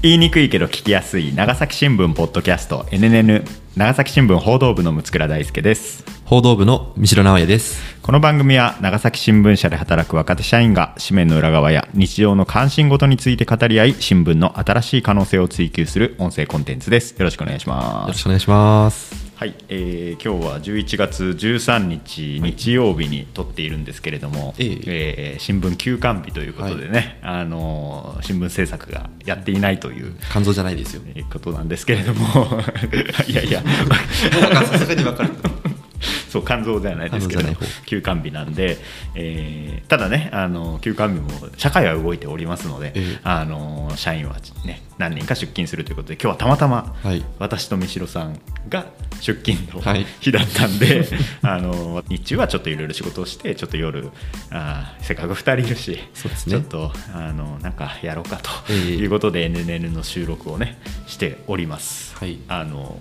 言いにくいけど聞きやすい長崎新聞ポッドキャスト NNN 長崎新聞報道部の六倉大輔です。報道部の三代直也です。この番組は長崎新聞社で働く若手社員が紙面の裏側や日常の関心事について語り合い新聞の新しい可能性を追求する音声コンテンツです。よろしくお願いします。よろしくお願いしますはい、えー、今日は11月13日日曜日に撮っているんですけれども、ええ。えー新聞休刊日ということでね、あのー新聞制作がやっていないという肝臓じゃないですよ。えーことなんですけれども。いやいや。さすがに分かる そう肝臓ではないですけど休館日なんで、えーただねあの休館日も社会は動いておりますので、ええ。あの社員は、ね、何人か出勤するということで今日はたまたま、はい。私と三代さんが出勤のはい。日だったんで、あの日中はちょっといろいろ仕事をしてちょっと夜あーせっかく2人いるしそうですね。ちょっとあのなんかやろうかとええ。いうことで NNN の収録をねしております。はい。あの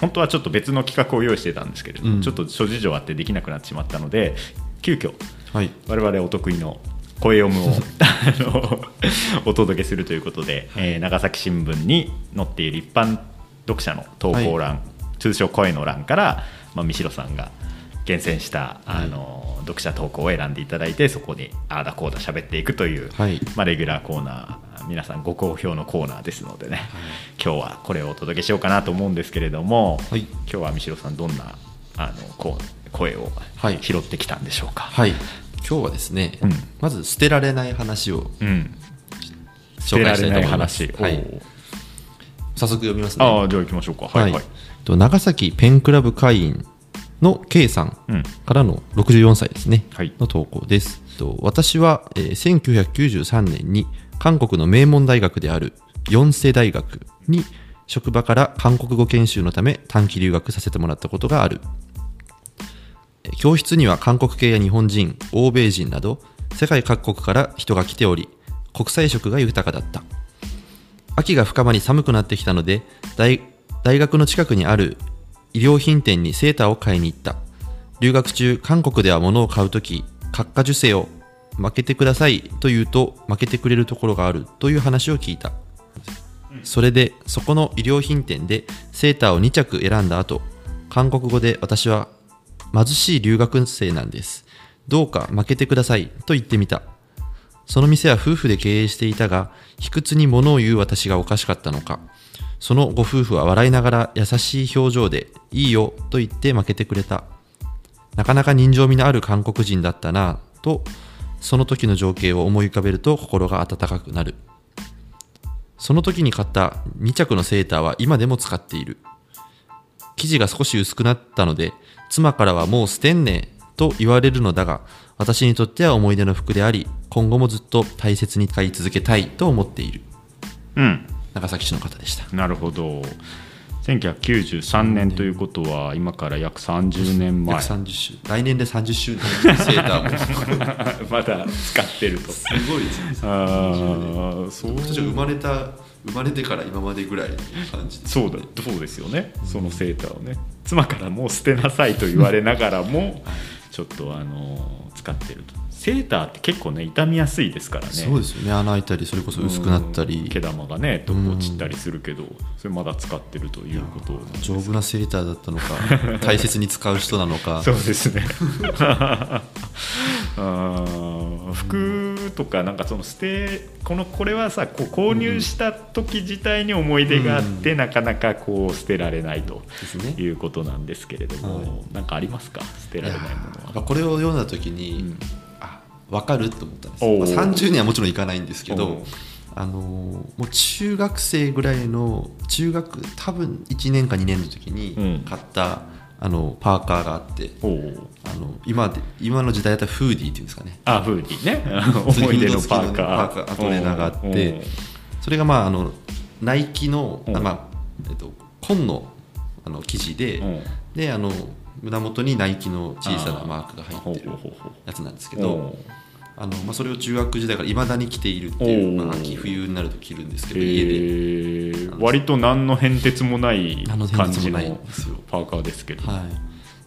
本当はちょっと別の企画を用意してたんですけれども、うん。ちょっと諸事情あってできなくなってしまったので急遽はい。我々お得意の声読むを あのお届けするということで、えー長崎新聞に載っている一般読者の投稿欄、通称声の欄から、まあ、三代さんが厳選したあの、読者投稿を選んでいただいてそこにああだこうだ喋っていくという、はい。まあ、レギュラーコーナー皆さんご好評のコーナーですのでね、今日はこれをお届けしようかなと思うんですけれども、はい。今日は三代さんどんなあのこう声をはい。拾ってきたんでしょうか？はい。今日はですね、うん。まず捨てられない話をうん。紹介したいと思いはい、早速読みますね。ああじゃあ行きましょうか。はいはい、と長崎ペンクラブ会員の K さんからの64歳ですね、はい。の投稿です。と私は、えー1993年に韓国の名門大学である四世大学に職場から韓国語研修のため短期留学させてもらったことがある。教室には韓国系や日本人欧米人など世界各国から人が来ており国際色が豊かだった。秋が深まり寒くなってきたので大大学の近くにある衣料品店にセーターを買いに行った。留学中韓国では物を買うとき閣下受精を負けてくださいと言うと負けてくれるところがあるという話を聞いた。それでそこの衣料品店でセーターを2着選んだ後韓国語で私は貧しい留学生なんですどうか負けてくださいと言ってみたその店は夫婦で経営していたが、卑屈に物を言う私がおかしかったのか。そのご夫婦は笑いながら優しい表情で、いいよと言って負けてくれた。なかなか人情味のある韓国人だったなぁと、その時の情景を思い浮かべると心が温かくなる。その時に買った2着のセーターは今でも使っている。生地が少し薄くなったので、妻からはもう捨てんねえと言われるのだが、私にとっては思い出の服であり、今後もずっと大切に使い続けたいと思っている。うん長崎市の方でした。なるほど1993年ということは今から約30年前。約30周来年で30周年のセーターも。まだ使ってると。すごいですね。ああそう。僕たちが生まれた生まれてから今までぐらいの感じですそうだ。そうですよね、そのセーターをね。妻からもう捨てなさいと言われながらもちょっとあの使ってるとセーターって結構ね傷みやすいですからね。そうですよね。穴開いたりそれこそ薄くなったうん。り毛玉がねどこ散ったりするけどそれまだ使ってるということ丈夫なセーターだったのか 大切に使う人なのか。そうですね。あー服とかなんかその捨てこのこれはさこう購入した時自体に思い出があって、なかなかこう捨てられないということなんですけれども、はい。なんかありますか？捨てられないものは。これを読んだ時に、うん。あ分かると思ったんですまあ、30年はもちろんいかないんですけどあのーもう中学生ぐらいの中学多分1年か2年の時にうん。買った、あのパーカーがあってあの今で今の時代だったらフーディーっていうんですかね。あフーディーね。思い出のパーカー。パーカートレーナーがあってそれがまああのナイキのうんあまあえっと紺のあの生地で、であの胸元にナイキの小さなマークが入ってるやつなんですけおどうあの、まあ、それを中学時代からいまだに着ているっていう、まあ、秋冬になると着るんですけど、え家で。ー。割と何の変哲もない感じのパーカーですけど、は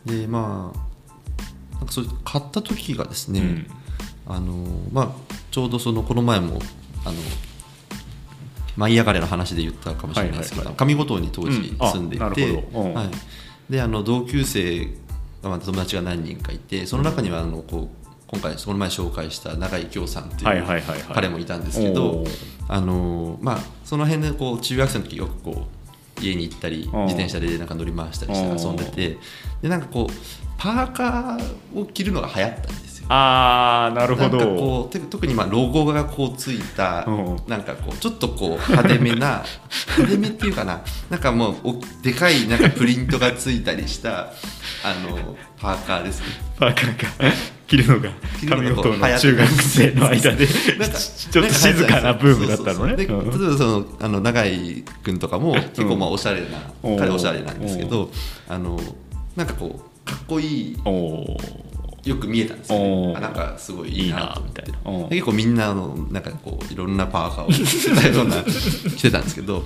い。でまあなんかそれ買った時がですね、うん。あのまあ、ちょうどそのこの前もあの舞い上がれの話で言ったかもしれないですけど、上五島に当時住んでいて、うん。はい、であの同級生まあ友達が何人かいてその中にはあのこう今回その前紹介した永井京さんってはいいう彼もいたんですけど、あのまあ、その辺でこう中学生の時よくこう家に行ったりうん。自転車でなんか乗り回したりしてうん。遊んでてでなんかこうパーカーを着るのが流行ったんですよ。ああなるほど。なんかこうて特にまあロゴがこうついたうん。なんかこうちょっとこう派手めな 派手めっていうかななんかもうおでかいなんかプリントがついたりしたあのパーカーですね。パーカーが着るのが着るのがこう上尾島の中学生の間で なんかちょっと静かなブームだったのね。例えばそのあの永井君とかも結構まあおしゃれな、うん彼おしゃれなんですけどあのなんかこうかっこいいよく見えたんですよ、ね、あなんかすごいいいなみたいな結構みんなあのなんかこういろんなパーカーを 着てたような着てたんですけど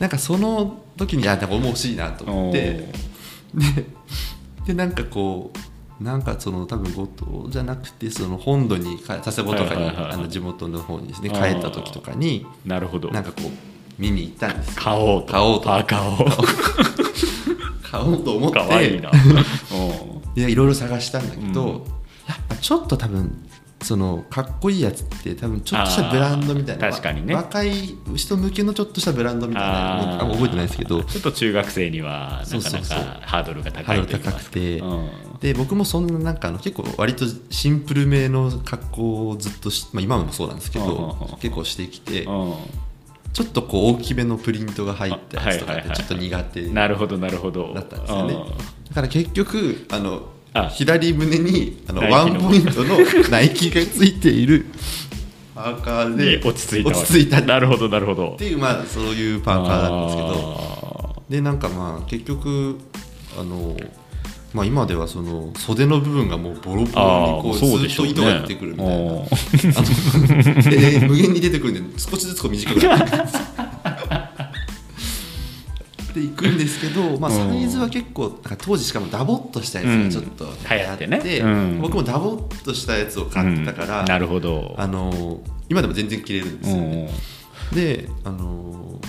なんかその時にあなんか面白いなと思って。ででなんかこうなんかその多分五島じゃなくてその本土にか佐世保とかに、あの地元の方にですね帰った時とかになるほど。なんかこう見に行ったんです。よ買おうと。買おうと。買おう。と思って。かわいいな。うん。いやいろいろ探したんだけど、うん。やっぱちょっと多分そのかっこいいやつって多分ちょっとしたブランドみたいな確かにね。若い人向けのちょっとしたブランドみたいなあ覚えてないですけど。ちょっと中学生にはなかなかハードルがハ高いと言いますかくて、うんで僕もそんななんかあの結構割とシンプルめの格好をずっとし、まあ、今もそうなんですけど結構してきてうちょっとこう大きめのプリントが入ったやつとかってちょっと苦手んなるほどなるほど。だったんですよね。うん。だから結局あのあ。左胸にあのワンポイントのナイキがついているパーカーでに落ち着いた落ち着いた。っなるほどなるほど。ていうまあそういうパーカーなんですけど。どでなんかまあ結局あのまあ今ではその袖の部分がもうボロボロにこうずっと糸が出てくるみたいな。うんあので 無限に出てくるんで少しずつこう短くなっていくんですでいくんですけど、まあ、サイズは結構なんか当時しかもダボっとしたやつがちょっとうん。流行ってね。うん。僕もダボっとしたやつを買ったから、うん。なるほど。あの今でも全然着れるんですよね、うん。であの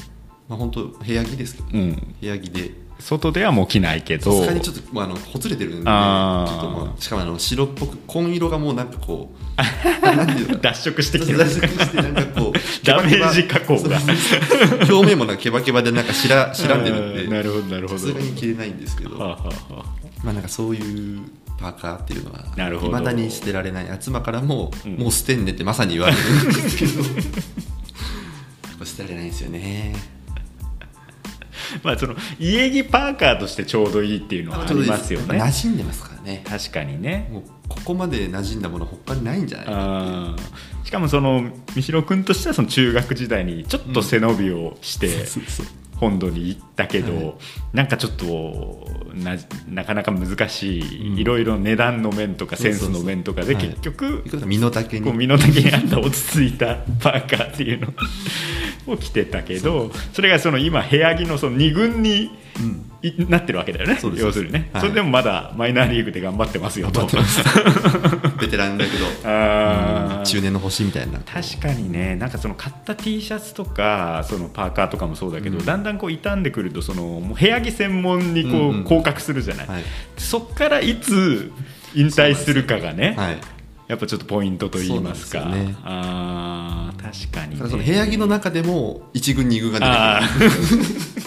まあ本当部屋着ですけど、うん。部屋着で外ではもう着ないけど。さすがにちょっと、まあ、あのほつれてるんでちょっとまあしかもあの白っぽく紺色がもうなんかこう 脱色してきてる。脱色してなんかこう ダメージ加工が。表面もなんかケバケバでなんかしら白んでるんでうんなるほどなるほど。さすがに着れないんですけど。はあはあはあ。まあなんかそういうパーカーっていうのはなるほど。未だに捨てられない妻からも、うん。もう捨てんねってまさに言われるんですけど。捨てられないんですよね まあその家着パーカーとしてちょうどいいっていうのはありますよね。馴染んでますからね。確かにね。もうここまで馴染んだもの他にないんじゃないかしかもその三代君としてはその中学時代にちょっと背伸びをして本土に行ったけど、はい。なんかちょっとななかなか難しい、うん。いろいろ値段の面とかセンスの面とかではい。結局、身の丈に。身の丈に合った落ち着いたパーカーっていうの を着てたけどそれがその今部屋着のその2軍にうん。いなってるわけだよね要するにね、はい。それでもまだマイナーリーグで頑張ってますよと。ベテランだけど。あー。中年の星みたいな。確かにねなんかその買った T シャツとかそのパーカーとかもそうだけど、うん。だんだんこう傷んでくるとその部屋着専門にこう、うんうん。降格するじゃない、はい。そっからいつ引退するかがね、はい。やっぱちょっとポイントといいますか。ね。あー確かに、ね、その部屋着の中でも1軍2軍あが出てくる。ー。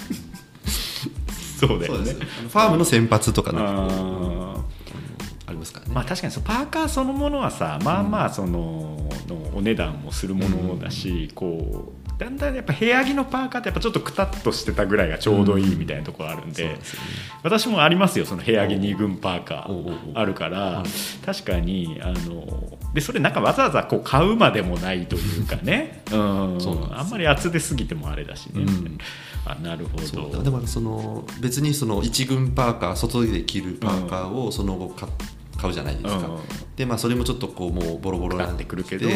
そうだよね。ファームの先発とかのあありますからね、ー。まあ確かにそのパーカーそのものはさまあまあそののお値段もするものだし、こうだんだんやっぱ部屋着のパーカーってやっぱちょっとくたっとしてたぐらいがちょうどいいみたいなところあるんで、そうなんでね。私もありますよその部屋着2軍パーカーあるから。うん確かにあのでそれなんかわざわざこう買うまでもないというかね、うんあんまり厚手すぎてもあれだしね、うん。あなるほど。でもその別にその1軍パーカー外で着るパーカーをその後買買うじゃないですか、うん。でまあそれもちょっとこうもうボロボロになってくるけど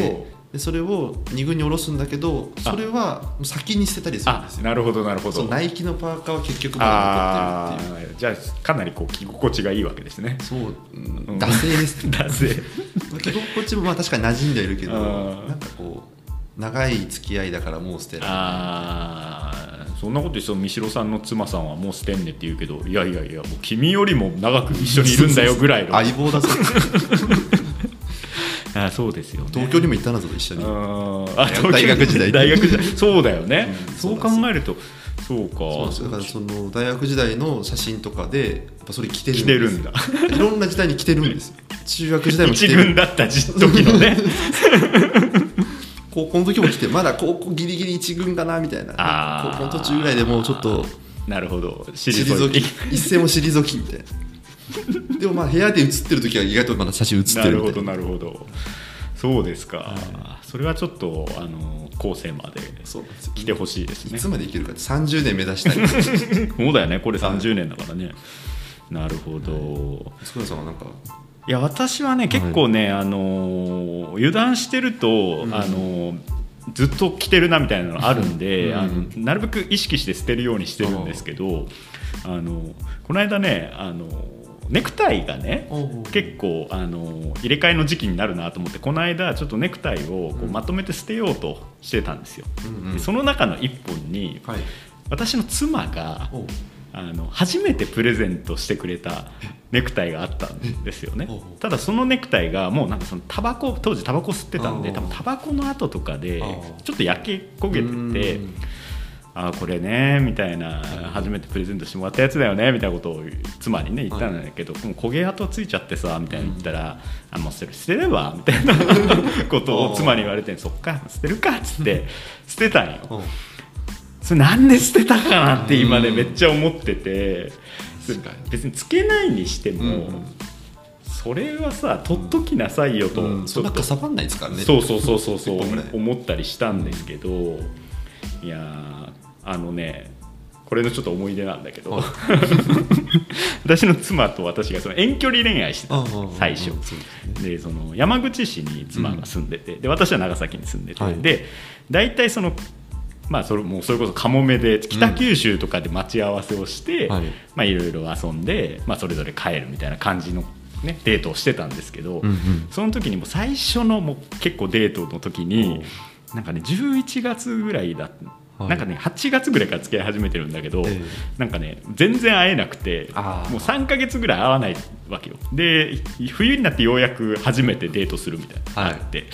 でそれを2軍に下ろすんだけどそれは先に捨てたりするんあですよ。なるほどなるほど。ナイキのパーカーは結局まだあ残ってるっていう。ーじゃあかなりこう着心地がいいわけですね。そう、惰性ですね。だぜ着心地もまあ確かに馴染んでいるけどうん。なんかこう長い付き合いだからもう捨てられない。あー。そんなこと言ってその三代さんの妻さんはもう捨てんねって言うけどいやいやいやもう君よりも長く一緒にいるんだよぐらいの。相棒だぞ あそうですよね。東京にも行ったなぞ一緒に。うんあ大学時代大学時代。そうだよね、うん。そう考えるとそうか。だからその大学時代の写真とかでやっぱそれ着てる着てるんだ。いろんな時代に着てるんですよ。中学時代も着一てる。軍だった時のね。高校の時も来てまだ高校ギリギリ一軍かなみたいな。高校の途中ぐらいでもうちょっとなるほど。退退き。一斉も退きみたいなでもまあ部屋で写ってる時は意外とまだ写真写っなるほどてるみたいな。なるほどそうですか、それはちょっとあの後世まで来てほしいですね。いつまでいけるかって30年目指したい。そうだよねこれ30年だからね、なるほど。スコヤさんはなんか？いや私はね結構ね、あの油断してると、あのずっと着てるなみたいなのあるんで、うん。あのなるべく意識して捨てるようにしてるんですけど、あのこの間ねあのネクタイがね結構あの入れ替えの時期になるなと思ってこの間ちょっとネクタイをこうまとめて捨てようとしてたんですよ。うんうん。でその中の一本にはい。私の妻があの初めてプレゼントしてくれたネクタイがあったんですよね。ただそのネクタイがもうなんかそのタバコ当時タバコ吸ってたんで多分タバコの跡とかでちょっと焼け焦げててうんあーこれねみたいな初めてプレゼントしてもらったやつだよねみたいなことを妻にね言ったんだけど、もう焦げ跡ついちゃってさみたいに言ったら、あもうそれ捨てればみたいなことを妻に言われてそっか捨てるかっつって捨てたんよ。それなんで捨てたかなって今ねうんめっちゃ思ってて別につけないにしても、うん。それはさ取っときなさいよと、うん。そんなかさばんないですからね。そうそうそうそうそう 思ったりしたんですけど、いやーあのねこれのちょっと思い出なんだけど、はい。私の妻と私がその遠距離恋愛してた最初。でその山口市に妻が住んでて、で私は長崎に住んでて、はい。で大体そのまあそれもうそれこそかもめで北九州とかで待ち合わせをして、はい。まあいろいろ遊んで、まあ、それぞれ帰るみたいな感じの、ね、デートをしてたんですけど、うんうん。その時にもう最初のもう結構デートの時になんかね11月ぐらいだはい。なんかね8月ぐらいから付き合い始めてるんだけど、ええ。なんかね全然会えなくてもう3か月ぐらい会わないわけよ。で冬になってようやく初めてデートするみたいなのがあって、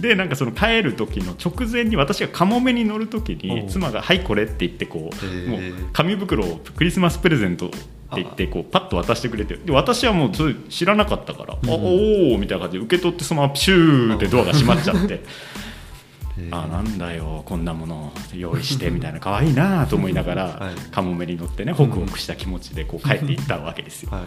でなんかその帰る時の直前に私がカモメに乗る時に妻が「はいこれ」って言ってこうもう紙袋をクリスマスプレゼントって言ってこうパッと渡してくれてで私はもう知らなかったから「あおお」みたいな感じで受け取ってそのままピシューってドアが閉まっちゃって。えー。あなんだよこんなもの用意してみたいな可愛いなと思いながら、はい。カモメに乗ってねホクホクした気持ちでこう帰っていったわけですよ。はい。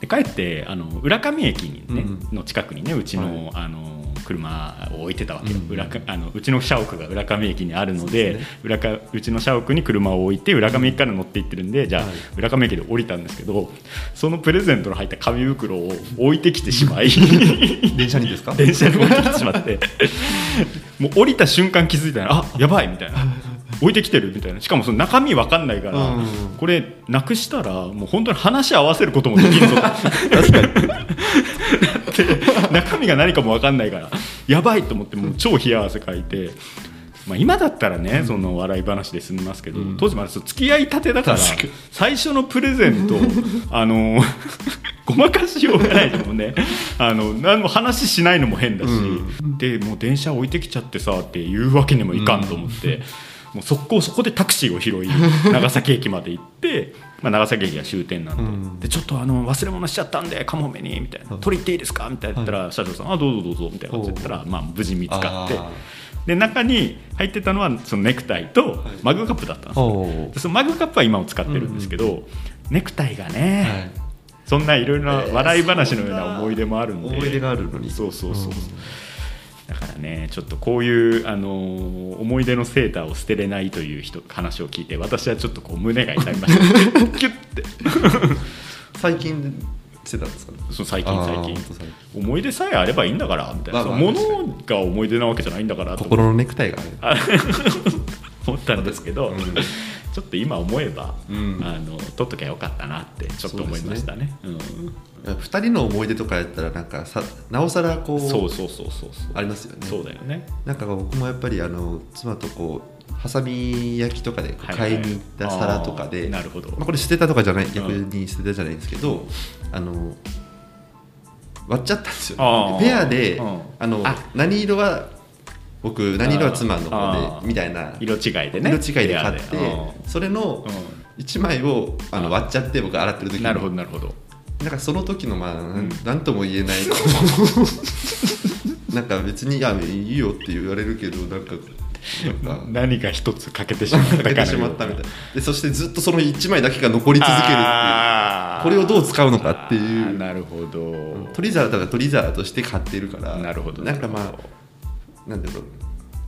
で帰ってあの浦上駅に、ねうん。の近くにねうちの,、あの車を置いてたわけよ、うん。浦かあのうちの社屋が浦上駅にあるのでね。浦かうちの社屋に車を置いて浦上駅から乗っていってるんでじゃあ、はい浦上駅で降りたんですけどそのプレゼントの入った紙袋を置いてきてしまい。電車にですか？電車に置いてきてしまって。もう降りた瞬間気づいたらあやばいみたいな。置いてきてるみたいな。しかもその中身わかんないから、うん。これなくしたらもう本当に話し合わせることもできるぞって中身が何かもわかんないからやばいと思ってもう超冷や汗かいて。まあ、今だったらね、その笑い話で済みますけど、うん。当時まだ付き合いたてだから最初のプレゼント あの ごまかしようがないでもんねあの何も話しないのも変だし、うでもう電車置いてきちゃってさって言うわけにもいかんと思って、もう速攻そこでタクシーを拾い 長崎駅まで行って、まあ、長崎駅が終点なんで,、うん。でちょっとあの忘れ物しちゃったんでカモメにみたいな、はい取り行っていいですか？みたいな。言ったら、社長さん「あどうぞどうぞ」みたいなこと言ったら、まあ、無事見つかって。あで中に入ってたのはそのネクタイとマグカップだったんですよ、そのマグカップは今も使ってるんですけど、ネクタイがね、はい。そんないろいろな笑い話のような思い出もあるんで、思い出があるのに。そうそうそう、うんだからねちょっとこういう、あのー思い出のセーターを捨てれないという人話を聞いて私はちょっとこう胸が痛みました。キュッて。最近してたんですか？ねそう最近最近。思い出さえあればいいんだからみたいな、まあまあ物が思い出なわけじゃないんだからと心のネクタイがある 思ったんですけど、うんちょっと今思えば、うん。あの撮っときゃよかったなってちょっと思いましたね。うん。2人の思い出とかやったらなんかさなおさらこうそうそうそうそうそう。ありますよね。そうだよね。なんか僕もやっぱりあの妻とこうハサミ焼きとかで買いに行った皿とかで、あーなるほど。まあ、これ捨てたとかじゃない逆に捨てたじゃないんですけど、あの割っちゃったんですよ、あー。ペアで、うん。あのあ何色は僕何色は妻のあ方ー。でみたいな。色違いでね。色違いで買ってそれのうん。1枚をあの割っちゃって僕洗ってる時に。うんなるほどなるほど。なんかその時のまあ、んなんとも言えない。なんか別に「いやいいよ」って言われるけどなんか何か一つ欠けてしまったかけてしまったみたいなでそしてずっとその1枚だけが残り続けるっていう。これをどう使うのかっていう。なるほど取り皿とか取り皿として買ってるからなるほどなんかまあなんだろう。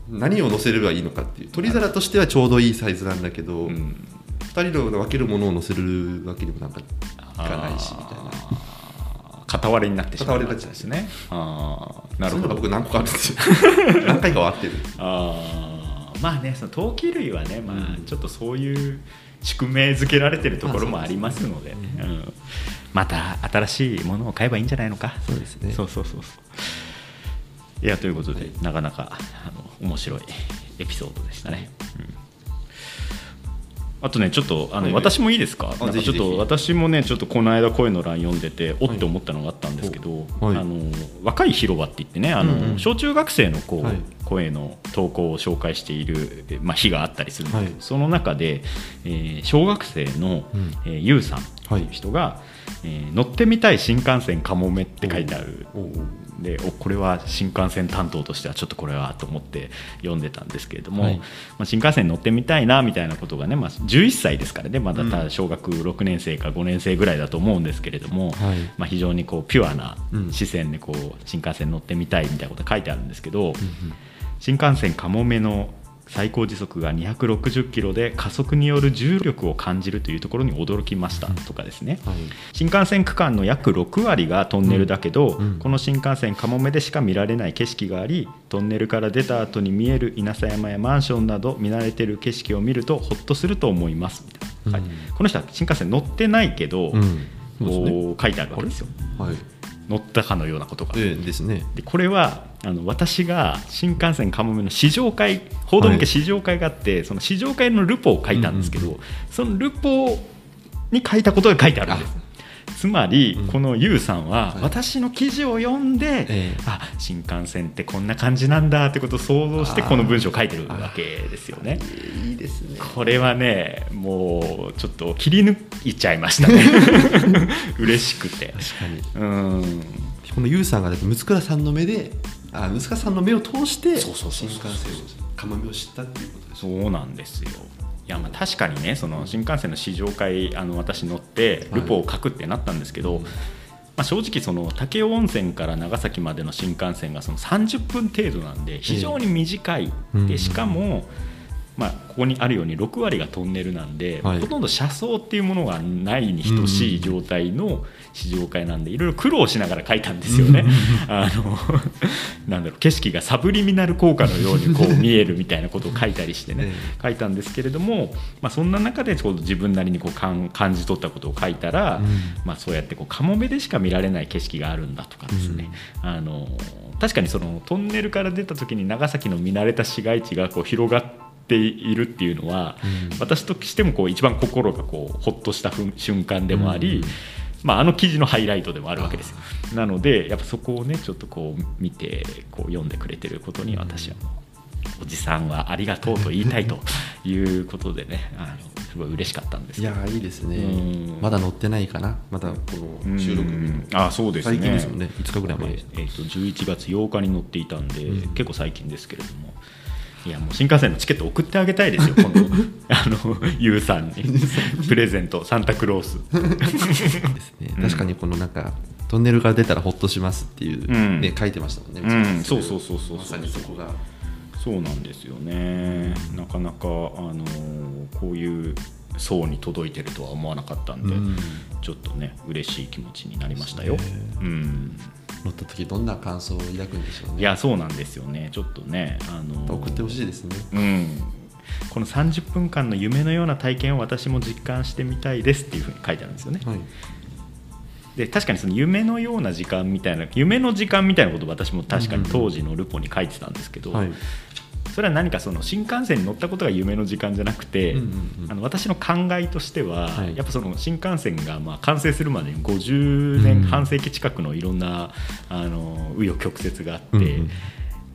何を乗せればいいのかっていう。取り皿としてはちょうどいいサイズなんだけど、二うん。2人の分けるものを乗せるわけにもなんかいかないしみたいな。片割れになってしまうですね。あーなるほど。僕何個かあるんですよ。何回かは合ってる。あーまあねその陶器類はね、まあうん、ちょっとそういう宿命づけられてるところもありますので,、うん、また新しいものを買えばいいんじゃないのか。そうですね。そうそうそうそういやということで、なかなかあの面白いエピソードでしたね、うん。あとねちょっとあの、はい私もいいですか？あなんかちょっと私もねちょっとこの間声の欄読んでておって思ったのがあったんですけど、はい。あの若い広場って言ってねあの、うんうん。小中学生のこう、はい。声の投稿を紹介している、えまあ、日があったりするんです。けど、はい。その中で、えー小学生の、うん。えーゆうさんとい。う人が、えー乗ってみたい新幹線かもめって書いてあるでおこれは新幹線担当としてはちょっとこれはと思って読んでたんですけれども、はい。まあ、新幹線に乗ってみたいなみたいなことがね、まあ、11歳ですからねまだ小学6年生か5年生ぐらいだと思うんですけれども、はい。まあ、非常にこうピュアなうん。視線でこう新幹線に乗ってみたいみたいなことが書いてあるんですけど、新幹線かもめの最高時速が260キロで加速による重力を感じるというところに驚きましたとかですね、はい。新幹線区間の約6割がトンネルだけど、うん。うん。この新幹線かもめでしか見られない景色がありトンネルから出た後に見える稲佐山やマンションなど見慣れてる景色を見るとほっとすると思います。みたい。な、うん。はいこの人は新幹線乗ってないけど、こう書いてあるわけですよ。はい。乗ったかのようなことが。ええですね。でこれはあの私が新幹線かもめの試乗会報道向け試乗会があって、その試乗会のルポを書いたんですけど、うんそのルポに書いたことが書いてあるんですつまり、うん。このユウさんははい。私の記事を読んで、ええ。あ新幹線ってこんな感じなんだってことを想像してこの文章を書いてるわけですよね。いいですね。これはねもうちょっと切り抜いちゃいました。ね 嬉しくて。確かに。うん。このユウさんが息子さんの目であ息子さんの目を通して新幹線をかもめを知ったっていうことです。そうなんですよ。いやまあ確かにねその新幹線の試乗会あの私乗ってルポを書くってなったんですけど、まあ、正直その武雄温泉から長崎までの新幹線がその30分程度なんで非常に短い、うんでしかも、まあ、ここにあるように6割がトンネルなんで、はい。ほとんど車窓っていうものがないに等しい状態の試乗会なんでいろいろ苦労しながら書いたんですよね。あの なんだろう景色がサブリミナル効果のようにこう見えるみたいなことを書いたりしてね、え書いたんですけれども、まあ、そんな中でちょうど自分なりにこう感感じ取ったことを書いたら、うん。まあ、そうやってこうカモメでしか見られない景色があるんだとかですね、あの確かにそのトンネルから出た時に長崎の見慣れた市街地がこう広がっているっていうのは、うん。私としてもこう一番心がこうほっとした瞬間でもあり、うん。まあ、あの記事のハイライトでもあるわけですよ。なのでやっぱそこをねちょっとこう見てこう読んでくれてることに私はおじさんはありがとうと言いたいということでねあのすごい嬉しかったんですいやーいいですね。うん。まだ乗ってないかな？まだこの収録うん。あそうですね。最近ですもんね。5日ぐらい前。ええーと11月8日に乗っていたんで、うん。結構最近ですけれどもいやもう新幹線のチケット送ってあげたいですよ 今度。あのユウさんに。プレゼントサンタクロース。ですね。うん。確かにこのなんかトンネルから出たらほっとしますっていううん。ね書いてましたもんねうん。そうそうそうそうまさにそこが。そうなんですよね。なかなかあのこういう層に届いてるとは思わなかったんで、うん。ちょっとね嬉しい気持ちになりましたよ。うん。乗った時どんな感想を抱くんでしょうね。いやそうなんですよね。ちょっとねあの送ってほしいですね。うん。この30分間の夢のような体験を私も実感してみたいですっていうふうに書いてあるんですよね。はい。で確かにその夢のような時間みたいな夢の時間みたいなことを私も確かに当時のルポに書いてたんですけど、はいそれは何かその新幹線に乗ったことが夢の時間じゃなくて、うんうんうん。あの私の考えとしては、はい。やっぱその新幹線がまあ完成するまでに50年、うん半世紀近くのいろんなあの紆余曲折があって。うんうん。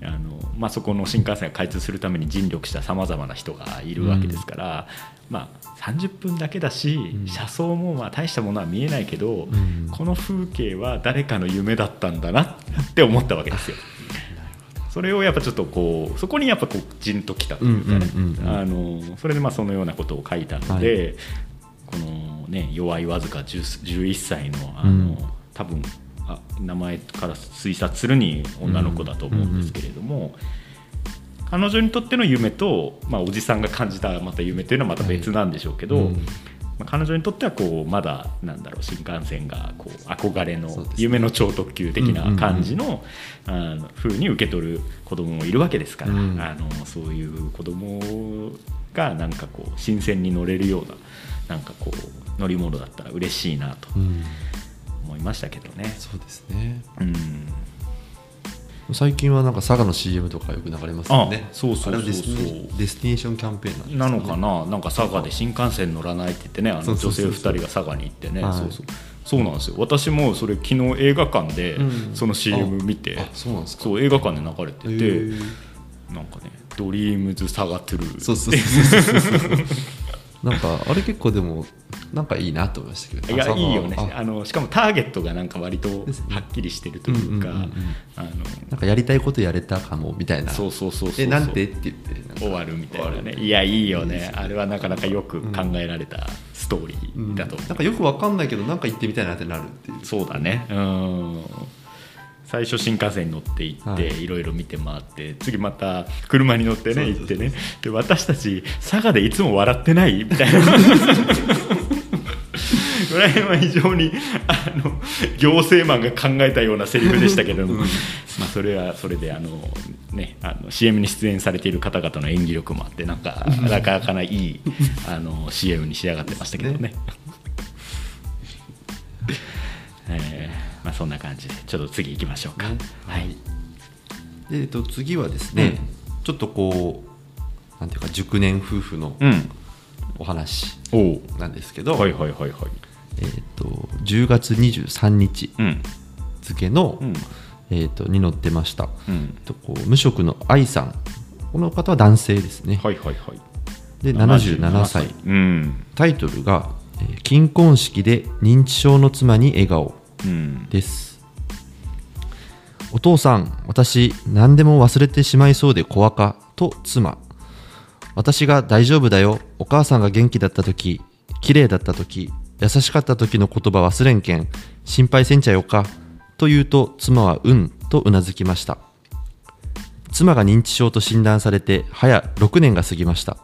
あのまあ、そこの新幹線が開通するために尽力したさまざまな人がいるわけですから、まあ、30分だけだし、うん。車窓もまあ大したものは見えないけど、ん。この風景は誰かの夢だったんだなって思ったわけですよ。それをやっぱちょっとこうそこにやっぱこうじんときたというかそれでまあそのようなことを書いたので、このね弱いわずか10 11歳のあの、うん。多分あ名前から推察するに女の子だと思うんですけれども、彼女にとっての夢と、まあ、おじさんが感じたまた夢っていうのはまた別なんでしょうけど、うんまあ、彼女にとってはこうまだなんだろう新幹線がこう憧れの夢の超特急的な感じのあの風に受け取る子供もいるわけですから、うん。あのそういう子供がなんかこう新鮮に乗れるようななんかこう乗り物だったら嬉しいなとうん。思いましたけどね。そうですね。うん最近はなんか佐賀の CM とかよく流れますよね。あそうそうそうデスティネーションキャンペーンなんですなのかな、なんか佐賀で新幹線乗らないって言ってね、あの女性そうそうそう。そう2人が佐賀に行ってね、はい。そうそう。そうなんですよ、私もそれ、昨日映画館でうん。その CM 見て、あそうなんですか。そう映画館で流れてへて、ー。なんかね、 Dreams 佐賀 True。そうそうそうそう なんかあれ結構でもなんかいいなと思いましたけどいやいいよね。ああのしかもターゲットがなんか割とはっきりしてるというかなんかやりたいことやれたかもみたいな。そうそうそうそうえなんてって言って終わるみたいなね。いやいいよね。あれはなかなかよく考えられたストーリうんーだと思う。なんかよくわかんないけどなんか行ってみたいなってなるっていう。そうだね。うん最初新幹線に乗って行って、はい。い、ろいろ見て回って次また車に乗ってね行ってね。で私たち佐賀でいつも笑ってないみたいな。これは非常にあの行政マンが考えたようなセリフでしたけども、まあ、それはそれであの、ね、あの CM に出演されている方々の演技力もあってなんかなかなかないい あの CM に仕上がってましたけどね。えーまあ、そんな感じでちょっと次行きましょうか。ね。はい。で、えっと、次はですね、ちょっとこうなんていうか熟年夫婦のうん、お話なんですけど、はいはいはいはい。えっと10月23日うん。付の、うん。えっとに載ってました、うん。とこう無職の愛さん。この方は男性ですね、はいはいはい。で77歳。うん。タイトルが「えー金婚式で認知症の妻に笑顔うん」お父さん私何でも忘れてしまいそうで怖かと妻。私が大丈夫だよお母さんが元気だった時綺麗だった時優しかった時の言葉忘れんけん心配せんちゃよかと言うと妻はうんとうなずきました。妻が認知症と診断されて早6年が過ぎました。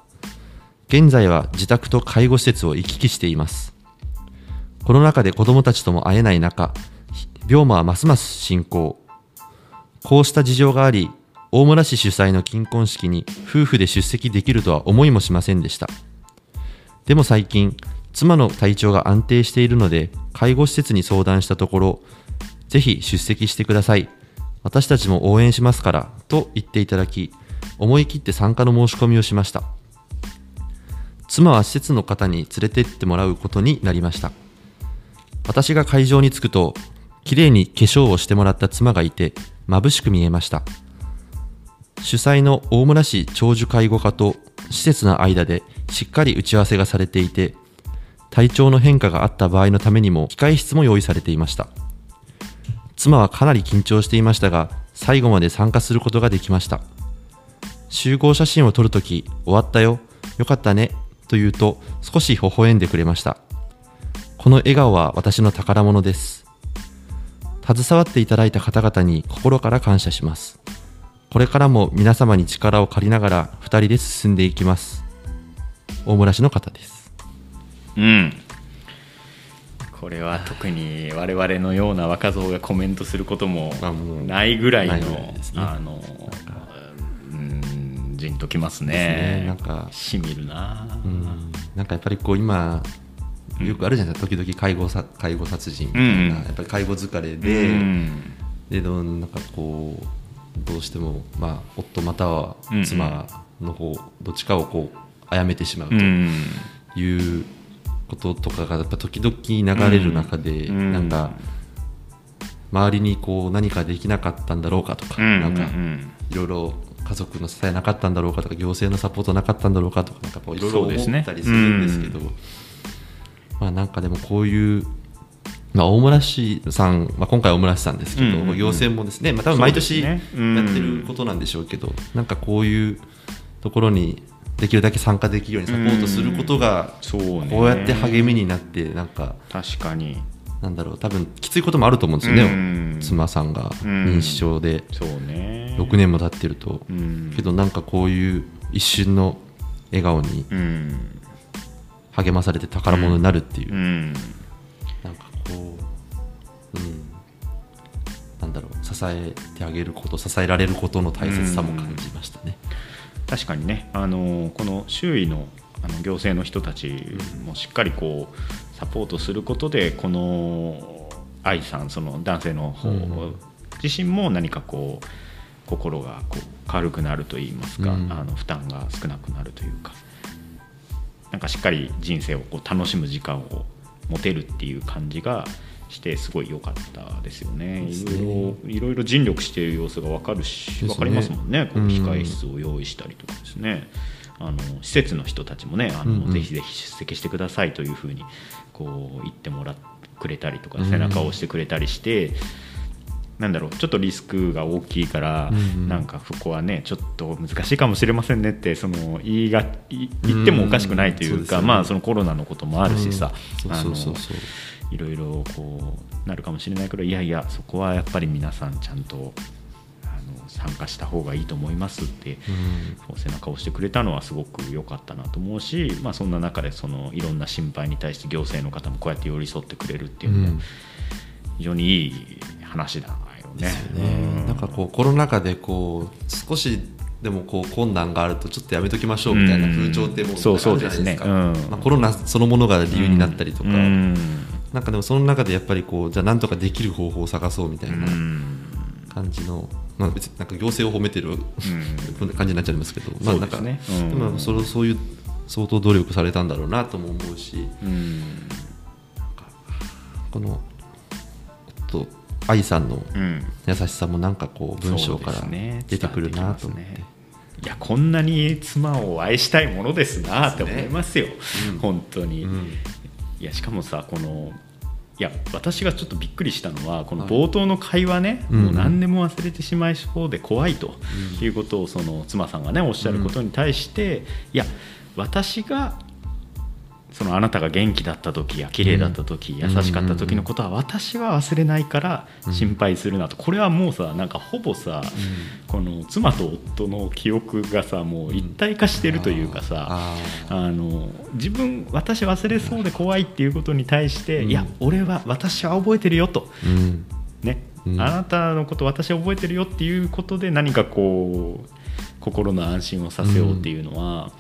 現在は自宅と介護施設を行き来しています。コロナ禍で子供たちとも会えない中病魔はますます進行。こうした事情があり大村市主催の金婚式に夫婦で出席できるとは思いもしませんでした。でも最近妻の体調が安定しているので介護施設に相談したところぜひ出席してください。私たちも応援しますからと言っていただき思い切って参加の申し込みをしました。妻は施設の方に連れてってもらうことになりました。私が会場に着くと綺麗に化粧をしてもらった妻がいて眩しく見えました。主催の大村市長寿介護課と施設の間でしっかり打ち合わせがされていて体調の変化があった場合のためにも控え室も用意されていました。妻はかなり緊張していましたが最後まで参加することができました。集合写真を撮るとき終わったよよかったねと言うと少し微笑んでくれました。この笑顔は私の宝物です。携わっていただいた方々に心から感謝します。これからも皆様に力を借りながら2人で進んでいきます。大村市の方です。うん。これは特に我々のような若造がコメントすることもないぐらいのあのうんじんときますですね。ねなんか。しみるな、うん。なんかやっぱりこう今よくあるじゃないですか、時々介護さ介護殺人みたいな、うん。やっぱり介護疲れうで、ん。でどうなんかこうどうしても、まあ、夫またはうんうん。妻の方、どっちかをこう殺めてしまううん。ということとかがやっぱ時々流れる中で、うん。なんか周りにこう何かできなかったんだろうかとか、うん。なんかうん。いろいろ家族の支えなかったんだろうかとか行政のサポートなかったんだろうかとかなんかこういろいろ思ったりするんですけどまあなんかでもこういう、まあ、大村市さん、まあ、今回は大村市さんですけど、うんうんうん行政もですね、まあ、多分毎年やってることなんでしょうけど、なんかこういうところにできるだけ参加できるようにサポートすることがそうねこうやって励みになってなんか確かになんだろう多分きついこともあると思うんですよね、うん妻さんがうん認知症でそうね6年も経ってると。うんけどなんかこういう一瞬の笑顔にうん励まされて宝物になるっていう、うん。なんかこう、うん、なんだろう支えてあげること支えられることの大切さも感じましたね。確かにね。あのこの周囲のあの行政の人たちもしっかりこうサポートすることでこの愛さんその男性の方うん。自身も何かこう心がこう軽くなるといいますか、うん。あの負担が少なくなるというかなんかしっかり人生をこう楽しむ時間を持てるっていう感じがしてすごい良かったですよね。ねろいろいろ尽力している様子が分かるしね分かりますもんね。こううん控え室を用意したりとかですね。あの施設の人たちもねあの、うんうんぜひぜひ出席してくださいというふうにこう言ってもらってくれたりとかうん背中を押してくれたりして、なんだろうちょっとリスクが大きいから、うんうん。なんかここはねちょっと難しいかもしれませんねってその言いがい言ってもおかしくないというか、まあそのコロナのこともあるしさ、うんあのいろいろこうなるかもしれないけどいやいやそこはやっぱり皆さんちゃんと参加した方がいいと思いますって、うん。背中を押してくれたのはすごく良かったなと思うし、まあ、そんな中でそのいろんな心配に対して行政の方もこうやって寄り添ってくれるっていうのはうん。非常にいい話だよね。ねうん。なんかこうコロナ禍でこう少しでもこう困難があるとちょっとやめときましょうみたいな風潮ってもうあるじゃないですねうん。まあ、コロナそのものが理由になったりとか、うん。なんかでもその中でやっぱりこうじゃあなんとかできる方法を探そうみたいなうん。感じの、まあ、別になんか行政を褒めてるうん。感じになっちゃいますけど、まあなんかねうん。でもそれそういう相当努力されたんだろうなとも思うし。うん。このと愛さんのうん。優しさもなんかこう文章から出てくるなと思って。いやこんなに妻を愛したいものですなって思いますよ、うん。本当に、うん。いやしかもさこのいや私がちょっとびっくりしたのはこの冒頭の会話ね、うん。もう何でも忘れてしまいそうで怖いということをその妻さんがねおっしゃることに対して、いや私がそのあなたが元気だった時や綺麗だった時、ん。優しかった時のことは私は忘れないから心配するなと、これはもうさなんかほぼさ、この妻と夫の記憶がさもう一体化してるというかさ、ああの自分私忘れそうで怖いっていうことに対して、うん。いや俺は私は覚えてるよと、ね。うん。あなたのこと私は覚えてるよっていうことで何かこう心の安心をさせようっていうのは、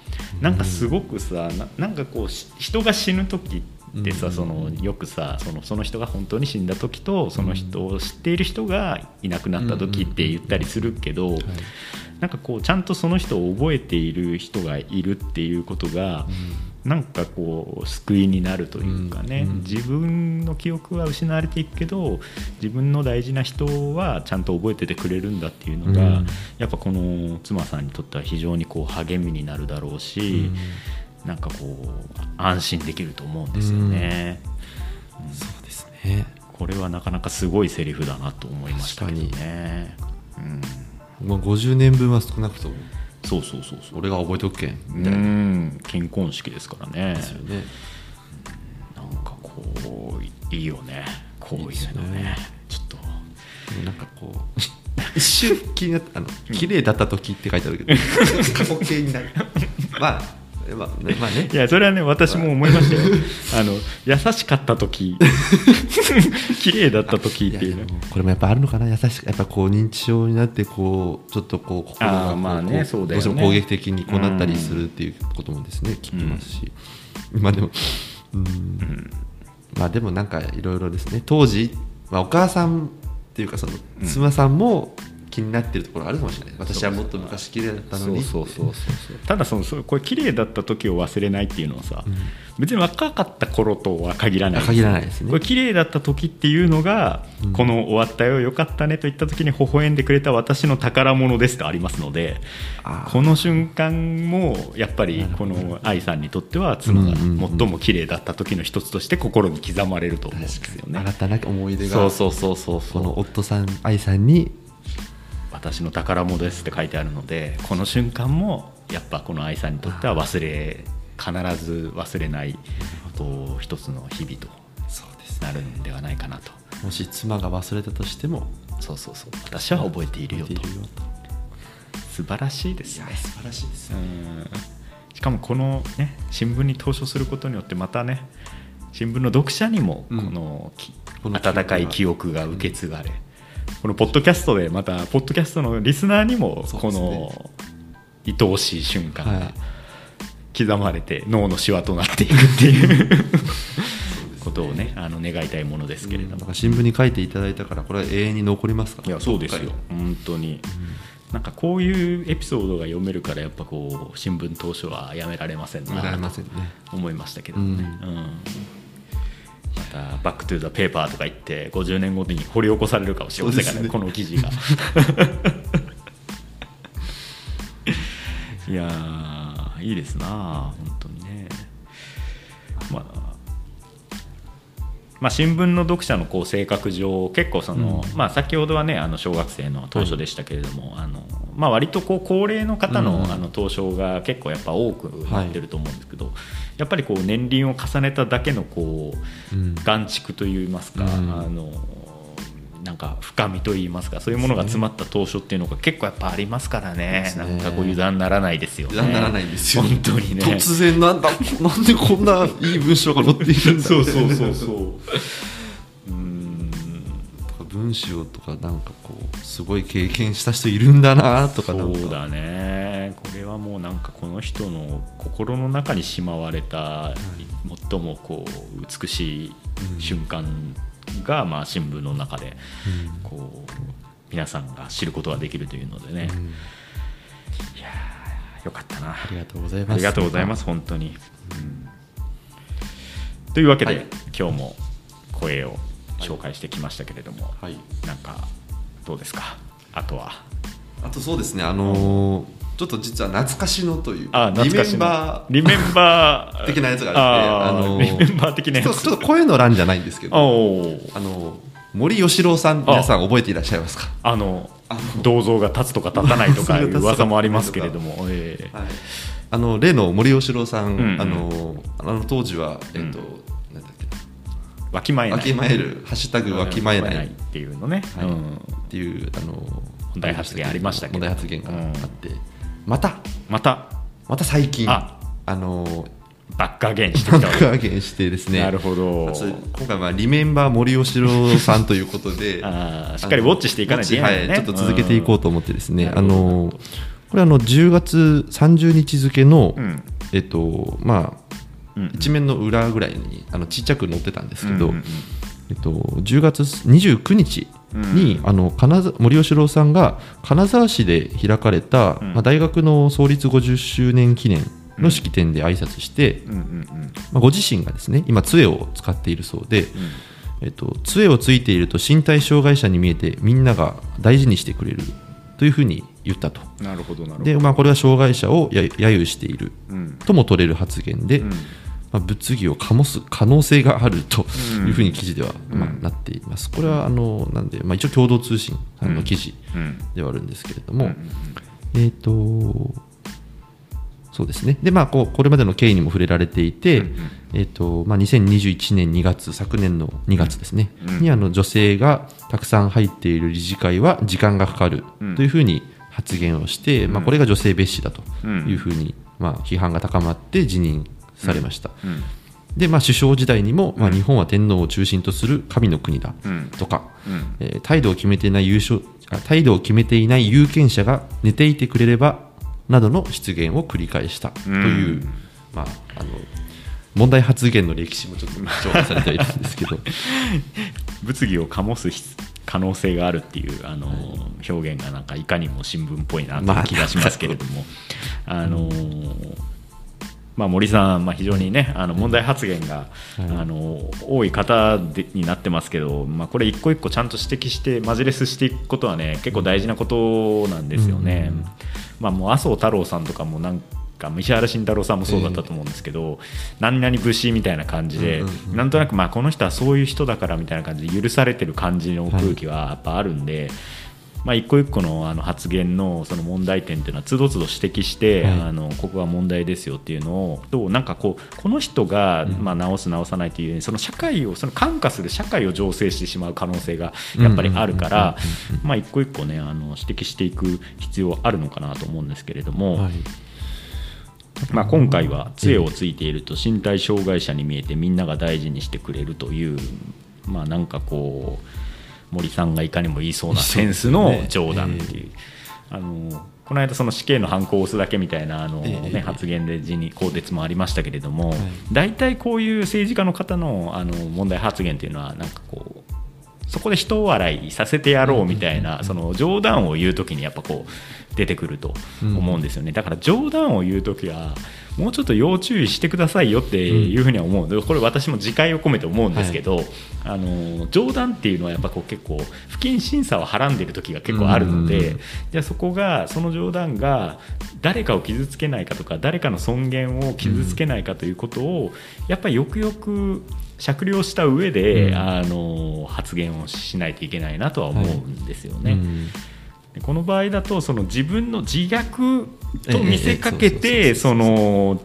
なんかすごくさななんかこうし人が死ぬ時ってさ、うん。そのよくさそのその人が本当に死んだ時とその人を知っている人がいなくなった時って言ったりするけど、なんかこうちゃんとその人を覚えている人がいるっていうことが、なんかこう救いになるというかね、うんうん。自分の記憶は失われていくけど自分の大事な人はちゃんと覚えててくれるんだっていうのが、うん。やっぱこの妻さんにとっては非常にこう励みになるだろうし、なんかこう安心できると思うんですよね。そうですね。これはなかなかすごいセリフだなと思いましたけどね。うん、もう50年分は少なくともそうそうそうそう。俺が覚えておくけんみうたいん、健婚式ですからね。ですよねなんかこういいよね。こういうのねね。ちょっと。なんかこう 一瞬気になったあの綺麗だった時って書いてあるけど 過去形になる まあまあねまあね。いやそれはね私も思いましたよ。あの優しかった時。綺麗だった時っていうね。いやでもこれもやっぱあるのかな？優しくやっぱこう認知症になってこうちょっとこう心あがこーまあねそうだよね。どうしても攻撃的にこうなったりするっていうこともですね、聞きますし、まあでもうん。まあでもなんかいろいろですね。当時、まあ、お母さんっていうかその妻さんも気になってるところあるかもしれない、私はもっと昔綺麗だったのに。そうそうそうそうただそのそうこれ綺麗だった時を忘れないっていうのはさ、別に若かった頃とは限らない。限らないですね。これ綺麗だった時っていうのが、この終わったよよかったねと言った時に微笑んでくれた私の宝物ですとありますのでこの瞬間もやっぱりこの愛さんにとっては妻がうんうんうん最も綺麗だった時の一つとして心に刻まれると思うんですよね。新。たな思い出が。そうそうそうそうそう。この夫さん愛さんに私の宝物ですって書いてあるのでこの瞬間もやっぱこの愛さんにとっては忘れ必ず忘れないこう一つの日々となるんではないかなと。もし妻が忘れたとしてもそうそうそう。私は覚えているよと。素晴らしいですね。素晴らしいです。うん。しかもこのね新聞に投書することによってまたね新聞の読者にもこうん。の温かい記憶が受け継がれ、このポッドキャストでまたポッドキャストのリスナーにもこの愛おしい瞬間がはい刻まれて脳のシワとなっていくっていう ことをねあの願いたいものですけれども、なんか新聞に書いていただいたからこれは永遠に残りますから。いやそうですよ。本当に、なんかこういうエピソードが読めるからやっぱこう新聞当初はやめられませんなと思いましたけどね、うんまた「バック・トゥ・ザ・ペーパー」とか言って50年後に掘り起こされるかもしれませんがねね。この記事が。いやーいいですな本当にね。まあまあ、新聞の読者のこう性格上結構その、まあ、先ほどはねあの小学生の当初でしたけれども、あのまあ、割とこう高齢の方の,、うんあの当初が結構やっぱ多くなってると思うんですけど、やっぱりこう年輪を重ねただけのこううん。眼蓄といいますか、うん。あのなんか深みといいますかそういうものが詰まった当初っていうのが結構やっぱありますからね。ね。なんかこう油断ならないですよね。油断ならないんですよ。本当にね。突然なんだなんでこんないい文章が載っているんだそうそうそうそう。うん文章とかなんかこうすごい経験した人いるんだなとかなんか。そうだね。これはもうなんかこの人の心の中にしまわれた最もこう美しい瞬間が、まあ、新聞の中でこう皆さんが知ることができるというのでね、うん。いやーよかったな。ありがとうございます。ありがとうございます本当に、うん。というわけで、はい。今日も声を紹介してきましたけれども、はい。なんかどうですか？あとは。あとそうですねあのーちょっと実は懐かしのというあリメンバー。リメンバー。的なやつがあってあーあのーリメンバー的なやちょっつとちょっと声の欄じゃないんですけどあの森喜朗さん皆さん覚えていらっしゃいますか？あの銅像が立つとか立たないとかいう 噂もありますけれども、ええ。はい、あの例の森喜朗さん、うんうん。あのあの当時は、えっとなんわきまえない。わきまえる「ハッシュタグわきまえない」っっていうのね、はい。うん。ていうあの問題発言ありましたけど。問題発言があって、また。また。また最近。あ。あのバックアゲインしてきたわけ。爆上げしてですね。なるほど。今回はリメンバー森喜朗さんということで。しっかりウォッチしていかないといけないはい、ちょっと続けていこうと思ってですね、うん。あのこれあの10月30日付の、うん。えっとまあうん一面の裏ぐらいにあのちっちゃく載ってたんですけど、うんうんうん。えっと、10月29日に、あの金沢森喜朗さんが金沢市で開かれた、うん。まあ、大学の創立50周年記念の式典で挨拶して、うんうんうん。まあ、ご自身がですね今杖を使っているそうで、えっと、杖をついていると身体障害者に見えてみんなが大事にしてくれるというふうに言ったと。なるほどなるほど。で、まあ、これは障害者をや揶揄しているうん。とも取れる発言で、うんまあ、物議を醸す可能性があるとうん。いうふうに記事では、まあうんなっています。これはあのなんで、まあ、一応共同通信さんの記事うん。ではあるんですけれども、うんえっ、とそうですね。で、まあ、こうこれまでの経緯にも触れられていて、えーとまあ、2021年2月昨年の2月ですね、うん。にあの女性がたくさん入っている理事会は時間がかかるうん。というふうに発言をして、まあ、これが女性蔑視だというふうにまあ、批判が高まって辞任されました、うん。で、まあ、首相時代にも、まあ、日本は天皇を中心とする神の国だうん。とか、うん。えー態度を決めていない優勝あ態度を決めていない有権者が寝ていてくれればなどの失言を繰り返したという、うんまあ、あの問題発言の歴史もちょっと紹介されているんですけど。物議を醸す必可能性があるっていうあの、表現がなんかいかにも新聞っぽいなという気がしますけれども、あのまあ、森さん、まあ、非常にねあの問題発言が、あの多い方でになってますけど、まあ、これ一個一個ちゃんと指摘してマジレスしていくことはね結構大事なことなんですよね。うんまあ、もう麻生太郎さんとかもなんか石原慎太郎さんもそうだったと思うんですけど、何々節みたいな感じで、うんうんうんなんとなくまあこの人はそういう人だからみたいな感じで許されてる感じの空気はやっぱあるんで。まあ、一個一個のあの発言のその問題点っていうのはつどつど指摘して、はい。あのここが問題ですよっていうのをとなんかこうこの人がまあ直す直さないというようにその社会をその感化する社会を醸成してしまう可能性がやっぱりあるからまあ一個一個ねあの指摘していく必要あるのかなと思うんですけれども、はい。まあ、今回は杖をついていると身体障害者に見えてみんなが大事にしてくれるという、まあ、なんかこう森さんがいかにも言いそうなセンスの冗談っていう。あのこの間その死刑のハンコを押すだけみたいなあの、ええ。ね、発言で辞任更迭もありましたけれども、はい。大体こういう政治家の方のあの問題発言っていうのはなんかこうそこで人笑いさせてやろうみたいなその冗談を言う時にやっぱこう出てくると思うんですよね。だから冗談を言う時はもうちょっと要注意してくださいよっていうふうには思う、これ私も自戒を込めて思うんですけど、あの冗談っていうのはやっぱこう結構不謹慎さをはらんでる時が結構あるので、うん。じゃあそこがその冗談が誰かを傷つけないかとか誰かの尊厳を傷つけないかということをやっぱりよくよく酌量した上で、うん。あの発言をしないといけないなとは思うんですよね。うん。でこの場合だとその自分の自虐と見せかけてその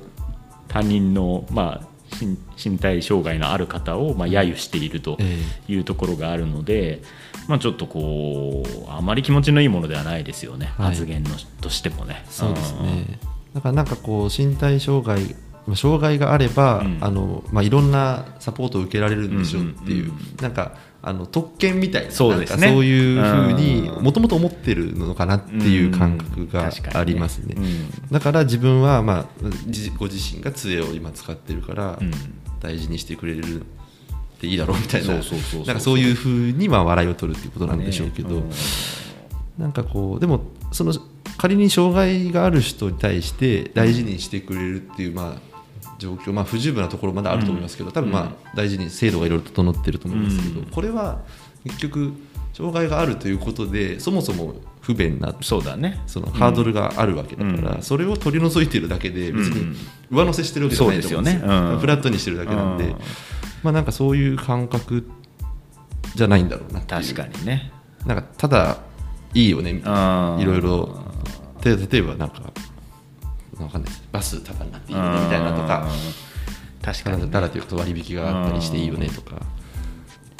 他人のまあ身身体障害のある方をまあ揶揄しているとえいうところがあるので、まあ、ちょっとこうあまり気持ちのいいものではないですよね、はい。発言のとしてもね。そうですね。だからなんかこう身体障害まあ障害があれば、うん。あのまあ、いろんなサポートを受けられるんでしょうっていう,、うん。うんう。んなんかあの特権みたいなそうですね。なんかそういうふうにうん。もともと思ってるのかなっていう感覚がありますね。うん。だから自分は、まあ、じご自身が杖を今使ってるから、うん。大事にしてくれるっていいだろうみたいなそういうふうにまあ笑いを取るっていうことなんでしょうけど、ね。うんなんかこうでもその仮に障害がある人に対して大事にしてくれるっていうまあ状況、まあ、不十分なところまだあると思いますけど、多分まあ大事に制度がいろいろ整ってると思いますけど、うん。これは結局障害があるということでそもそも不便なそうだね。そのハードルがあるわけだから、うん。それを取り除いてるだけで別にうん上乗せしてるわけじゃないですよ。ね。うん。フラットにしてるだけなんで、うん。まあなんかそういう感覚じゃないんだろうな確かにね。なんかただいいよねみたいな。うん。いろいろ。で例えばなんかわかんない。ですバスタダになっていいよねみたいなとか。うん。確かにね。だらというと割引があったりしていいよねとか。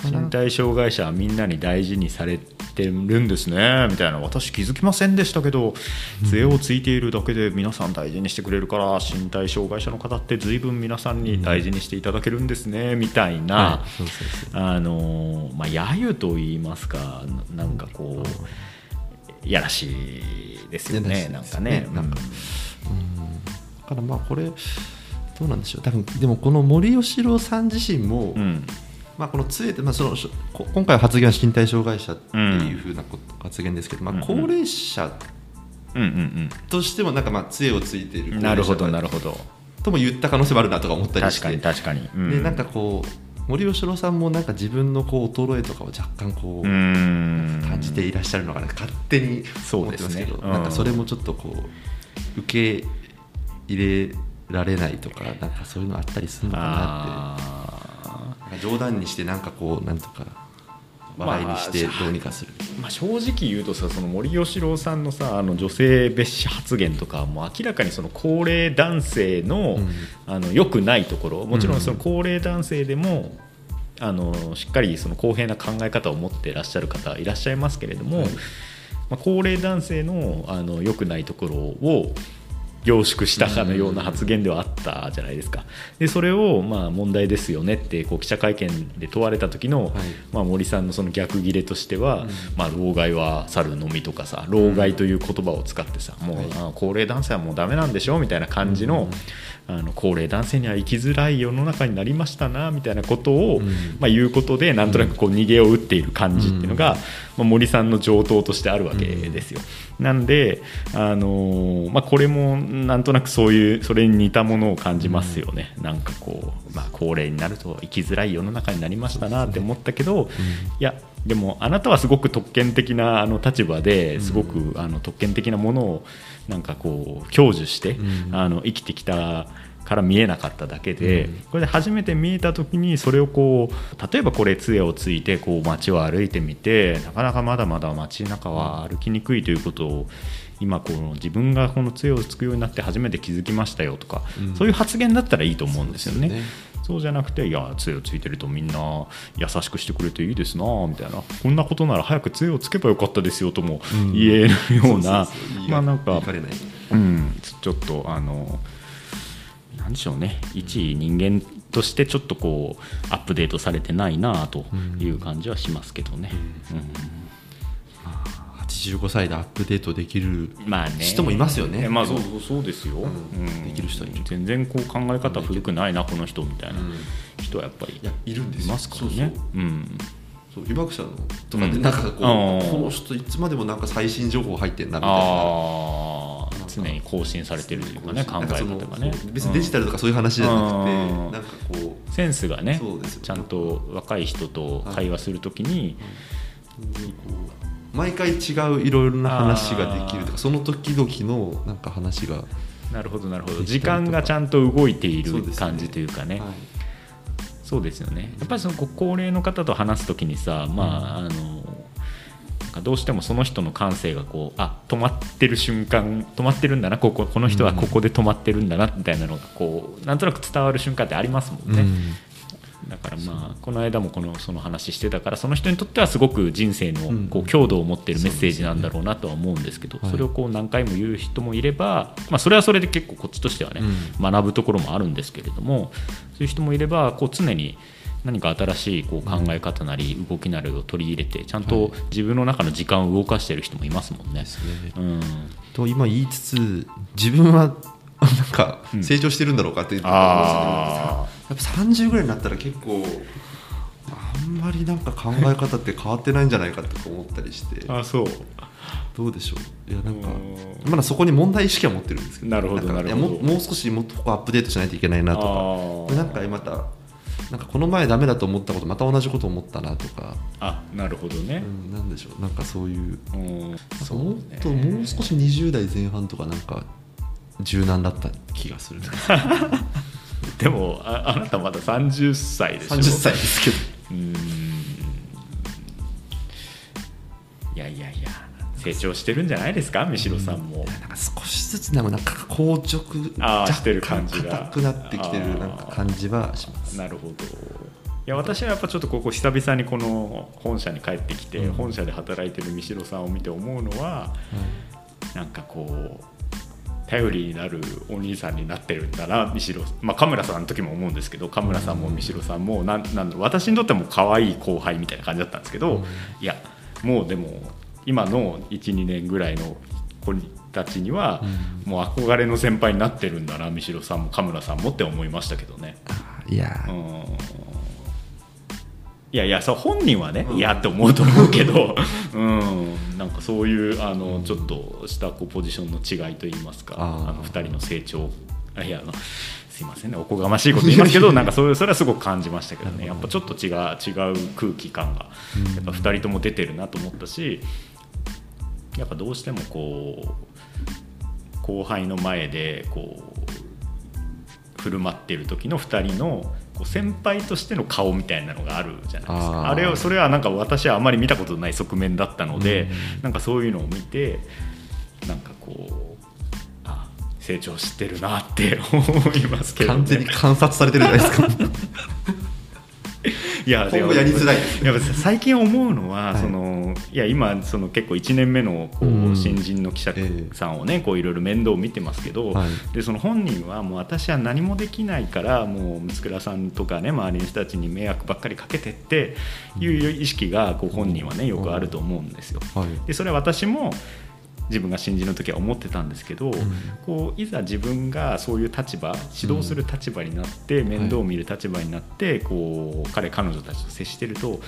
身体障害者はみんなに大事にされてるんですねみたいな。私気づきませんでしたけど杖をついているだけで皆さん大事にしてくれるから身体障害者の方って随分皆さんに大事にしていただけるんですねみたいな、あのまあ揶揄と言いますかななんかこういやらしいですよねなんかね。なんかだからまあこれどうなんでしょう。多分でもこの森喜朗さん自身も、うん。まあ、この杖って、まあ、その今回は発言は身体障害者っていうふうな発言ですけど、まあ、高齢者としてもなんかまあ杖をついているうんなるほどなるるほど。とも言った可能性もあるなとか思ったりして。確かに確かに、うん。でなんかこう森喜朗さんもなんか自分のこう衰えとかを若干こう、うん。感じていらっしゃるのかな勝手に思ってますけど。そうですね。うんなんかそれもちょっとこう受け入れられないとかなんかそういうのあったりするのかなあって冗談にしてなんかこうなんとか笑いにしてまあどうにかする、ーまあ、正直言うとさその森喜朗さんのさあの女性蔑視発言とかもう明らかにその高齢男性の,、うん。あの良くないところもちろんその高齢男性でも、あのしっかりその公平な考え方を持っていらっしゃる方いらっしゃいますけれども、はい。まあ、高齢男性のあの良くないところを凝縮したかのような発言ではあったじゃないですか。でそれをまあ問題ですよねってこう記者会見で問われた時の、はい。まあ、森さんのその逆切れとしては、うん。まあ、老害は猿のみとかさ老害という言葉を使ってさ、もう、はい。あ高齢男性はもうダメなんでしょみたいな感じの,、あの高齢男性には生きづらい世の中になりましたなみたいなことを、うん。まあ、言うことでなんとなくこう逃げを打っている感じっていうのが、まあ、森さんの上等としてあるわけですよ。なんで、あのーまあ、これもなんとなくそういうそれに似たものを感じますよね、なんかこう、まあ、高齢になると生きづらい世の中になりましたなって思ったけど、いやでもあなたはすごく特権的なあの立場ですごくあの特権的なものをなんかこう享受して、うん。あの生きてきたから見えなかっただけで、うん。これで初めて見えた時にそれをこう例えばこれ杖をついてこう街を歩いてみてなかなかまだまだ街中は歩きにくいということを今この自分がこの杖をつくようになって初めて気づきましたよとか、うん。そういう発言だったらいいと思うんですよね。そうじゃなくて、いや、杖をついてるとみんな優しくしてくれていいですなみたいな、こんなことなら早く杖をつけばよかったですよともうん。言えるような。まあなんかうん、ちょっとあのなんでしょうね一人間としてちょっとこうアップデートされてないなという感じはしますけどね、85歳でアップデートできる人もいますよねえまあそうそうですよ、んうんできる人に全然こう考え方古くないなこの人みたいなうん人はやっぱりいるんですよいますからねうんそう被爆者のとかでうんなんかこう、この人いつまでもなんか最新情報入ってんなみたいなああ常に更新されてるというかね考え方がね別にデジタルとかそういう話じゃなくて、うんなんかこうセンスがねちゃんと若い人と会話するときに、毎回違ういろいろな話ができるとかその時々のなんか話が、なるほどなるほど。時間がちゃんと動いている感じというかね。はい。そうですよね。やっぱりそのご高齢の方と話すときにさまああのなんかどうしてもその人の感性がこうあ止まってる瞬間止まってるんだなこここの人はここで止まってるんだなみたいなのがこうなんとなく伝わる瞬間ってありますもんね、うんだからまあこの間もこのその話してたからその人にとってはすごく人生うん。のこう強度を持っているメッセージなんだろうなとは思うんですけどはい。それをこう何回も言う人もいればまあそれはそれで結構こっちとしてはね学ぶところもあるんですけれどもそういう人もいればこう常に何か新しいこう考え方なり動きなりを取り入れてちゃんと自分の中の時間を動かしている人もいますもんね。うん。と今言いつつ自分はなんかうん。成長してるんだろうかっていうとですけどあやっぱ30ぐらいになったら結構あんまりなんか考え方って変わってないんじゃないかとか思ったりして。ー あそう。どうでしょう。いやなんかうん。まだそこに問題意識は持ってるんですけどなるほどなるほど。いやももう少しもっとここアップデートしないといけないなとあかーなんかまたなんかこの前ダメだと思ったことまた同じこと思ったなとか、あなるほどね。うん、なんでしょう。なんかそういう。うもっともう少し20代前半とかなんか柔軟だった気がする。で もああなたまだ30歳でしょ？30歳ですけど。うーん。いやいやいや成長してるんじゃないですか？三代さんも、なんか少しずつでもなんか硬直してる感じが。硬くなってきてるなんか感じはします。なるほど。いや私はやっぱちょっとここ久々にこの本社に帰ってきて、うん。本社で働いてる三代さんを見て思うのはなんかこう頼りになるお兄さんになってるんだな三代まあカムラさんの時も思うんですけどカムラさんも三代さんもなんなん私にとっても可愛い後輩みたいな感じだったんですけど、いやもうでも今の12年ぐらいの子たちには、もう憧れの先輩になってるんだな三代さんもカムラさんもって思いましたけどね。いやうんいやいやそう本人はね、うん。いやって思うと思うけど、うん、なんかそういうあのちょっとしたこうポジションの違いといいますかあの2人の成長あいやあのすいませんねおこがましいこと言いますけど なんかそういうそれはすごく感じましたけどね。やっぱちょっと違う違う空気感がやっぱ2人とも出てるなと思ったしやっぱどうしてもこう後輩の前でこう振る舞ってる時の2人のこう先輩としての顔みたいなのがあるじゃないですか。あれをそれはなんか私はあまり見たことない側面だったので、うん。なんかそういうのを見てなんかこうあ成長してるなって思いますけど、ね、完全に観察されてるじゃないですか いや今後やりづらいやっぱ最近思うのは、はい。そのいや今その結構1年目のこうん。う新人の記者さんをねこういろいろ面倒を見てますけど、はい。でその本人はもう私は何もできないからもう六倉さんとかね周りの人たちに迷惑ばっかりかけてっていう意識がこう本人はねよくあると思うんですよ。はい。でそれは私も自分が新人の時は思ってたんですけど、こういざ自分がそういう立場指導する立場になって、面倒を見る立場になってこう彼彼女たちと接してると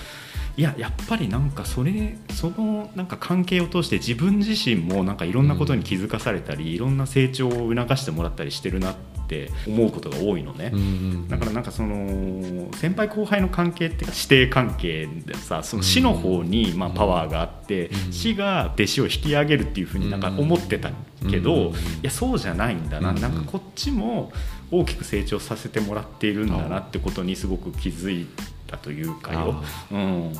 いややっぱりなんかそれそのなんか関係を通して自分自身もなんかいろんなことに気づかされたり、いろんな成長を促してもらったりしてるなって思うことが多いのね。うんうんだからなんかその先輩後輩の関係っていうか師弟関係でさその師の方にまあパワーがあってうん師が弟子を引き上げるっていうふうになんか思ってたけうんどいやそうじゃないんだな。うんなんかこっちも大きく成長させてもらっているんだなってことにすごく気づいたというかよ。うん。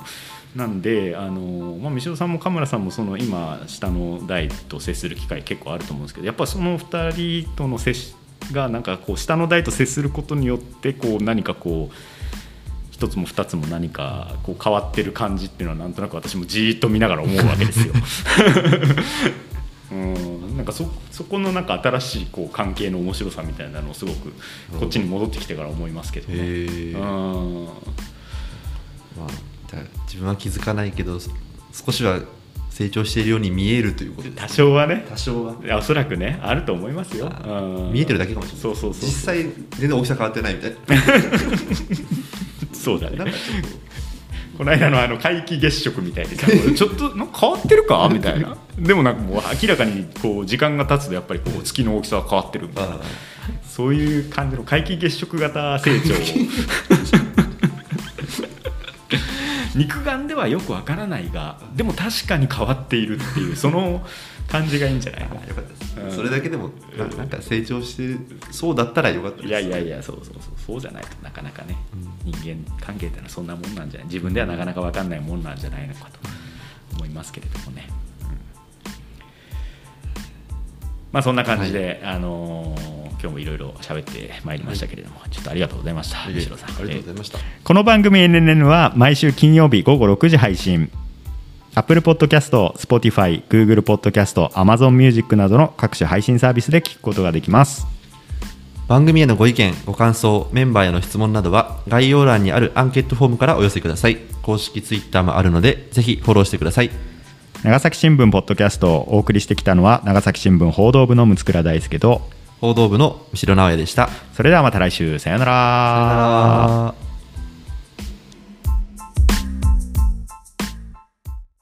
なんであの、まあ、三代さんもカムラさんもその今下の代と接する機会結構あると思うんですけどやっぱその2人との接しがなんかこう下の代と接することによってこう何かこう一つも二つも何かこう変わってる感じっていうのはなんとなく私もじーっと見ながら思うわけですよ。うんなんかそそこのなんか新しいこう関係の面白さみたいなのをすごくこっちに戻ってきてから思いますけどね。うんまあ、自分は気づかないけどそ少しは成長しているように見えるということです多少はね。多少は。おそらくねあると思いますよ。うん。見えてるだけかもしれない。そうそうそう。実際全然大きさ変わってないみたい。な そうだね。この間のあの皆既月食みたいにさちょっとなんか変わってるかみたいな。でもなんかもう明らかにこう時間が経つとやっぱりこう月の大きさが変わってるみたいな。あそういう感じの皆既月食型成長 肉眼ではよくわからないがでも確かに変わっているっていうその感じがいいんじゃないあよかったです、うん。それだけでもななんか成長してそうだったらよかったです。いやいやいやそうそうそうそう。じゃないとなかなかね、人間関係ってのはそんなもんなんじゃない。自分ではなかなか分かんないもんなんじゃないのかと思いますけれどもね、まあそんな感じで、あのー今日もいろいろ喋ってまいりましたけれども、ちょっとありがとうございました。いえ西野さん。ありがとうございました、この番組 NNN は毎週金曜日午後6時配信。Apple Podcast、Spotify、Google Podcast、Amazon Music などの各種配信サービスで聞くことができます。番組へのご意見ご感想メンバーへの質問などは概要欄にあるアンケートフォームからお寄せください。公式ツイッターもあるのでぜひフォローしてください長崎新聞ポッドキャストをお送りしてきたのは長崎新聞報道部の六倉大輔と報道部の後ろ直哉でした。それではまた来週さようなら。さよなら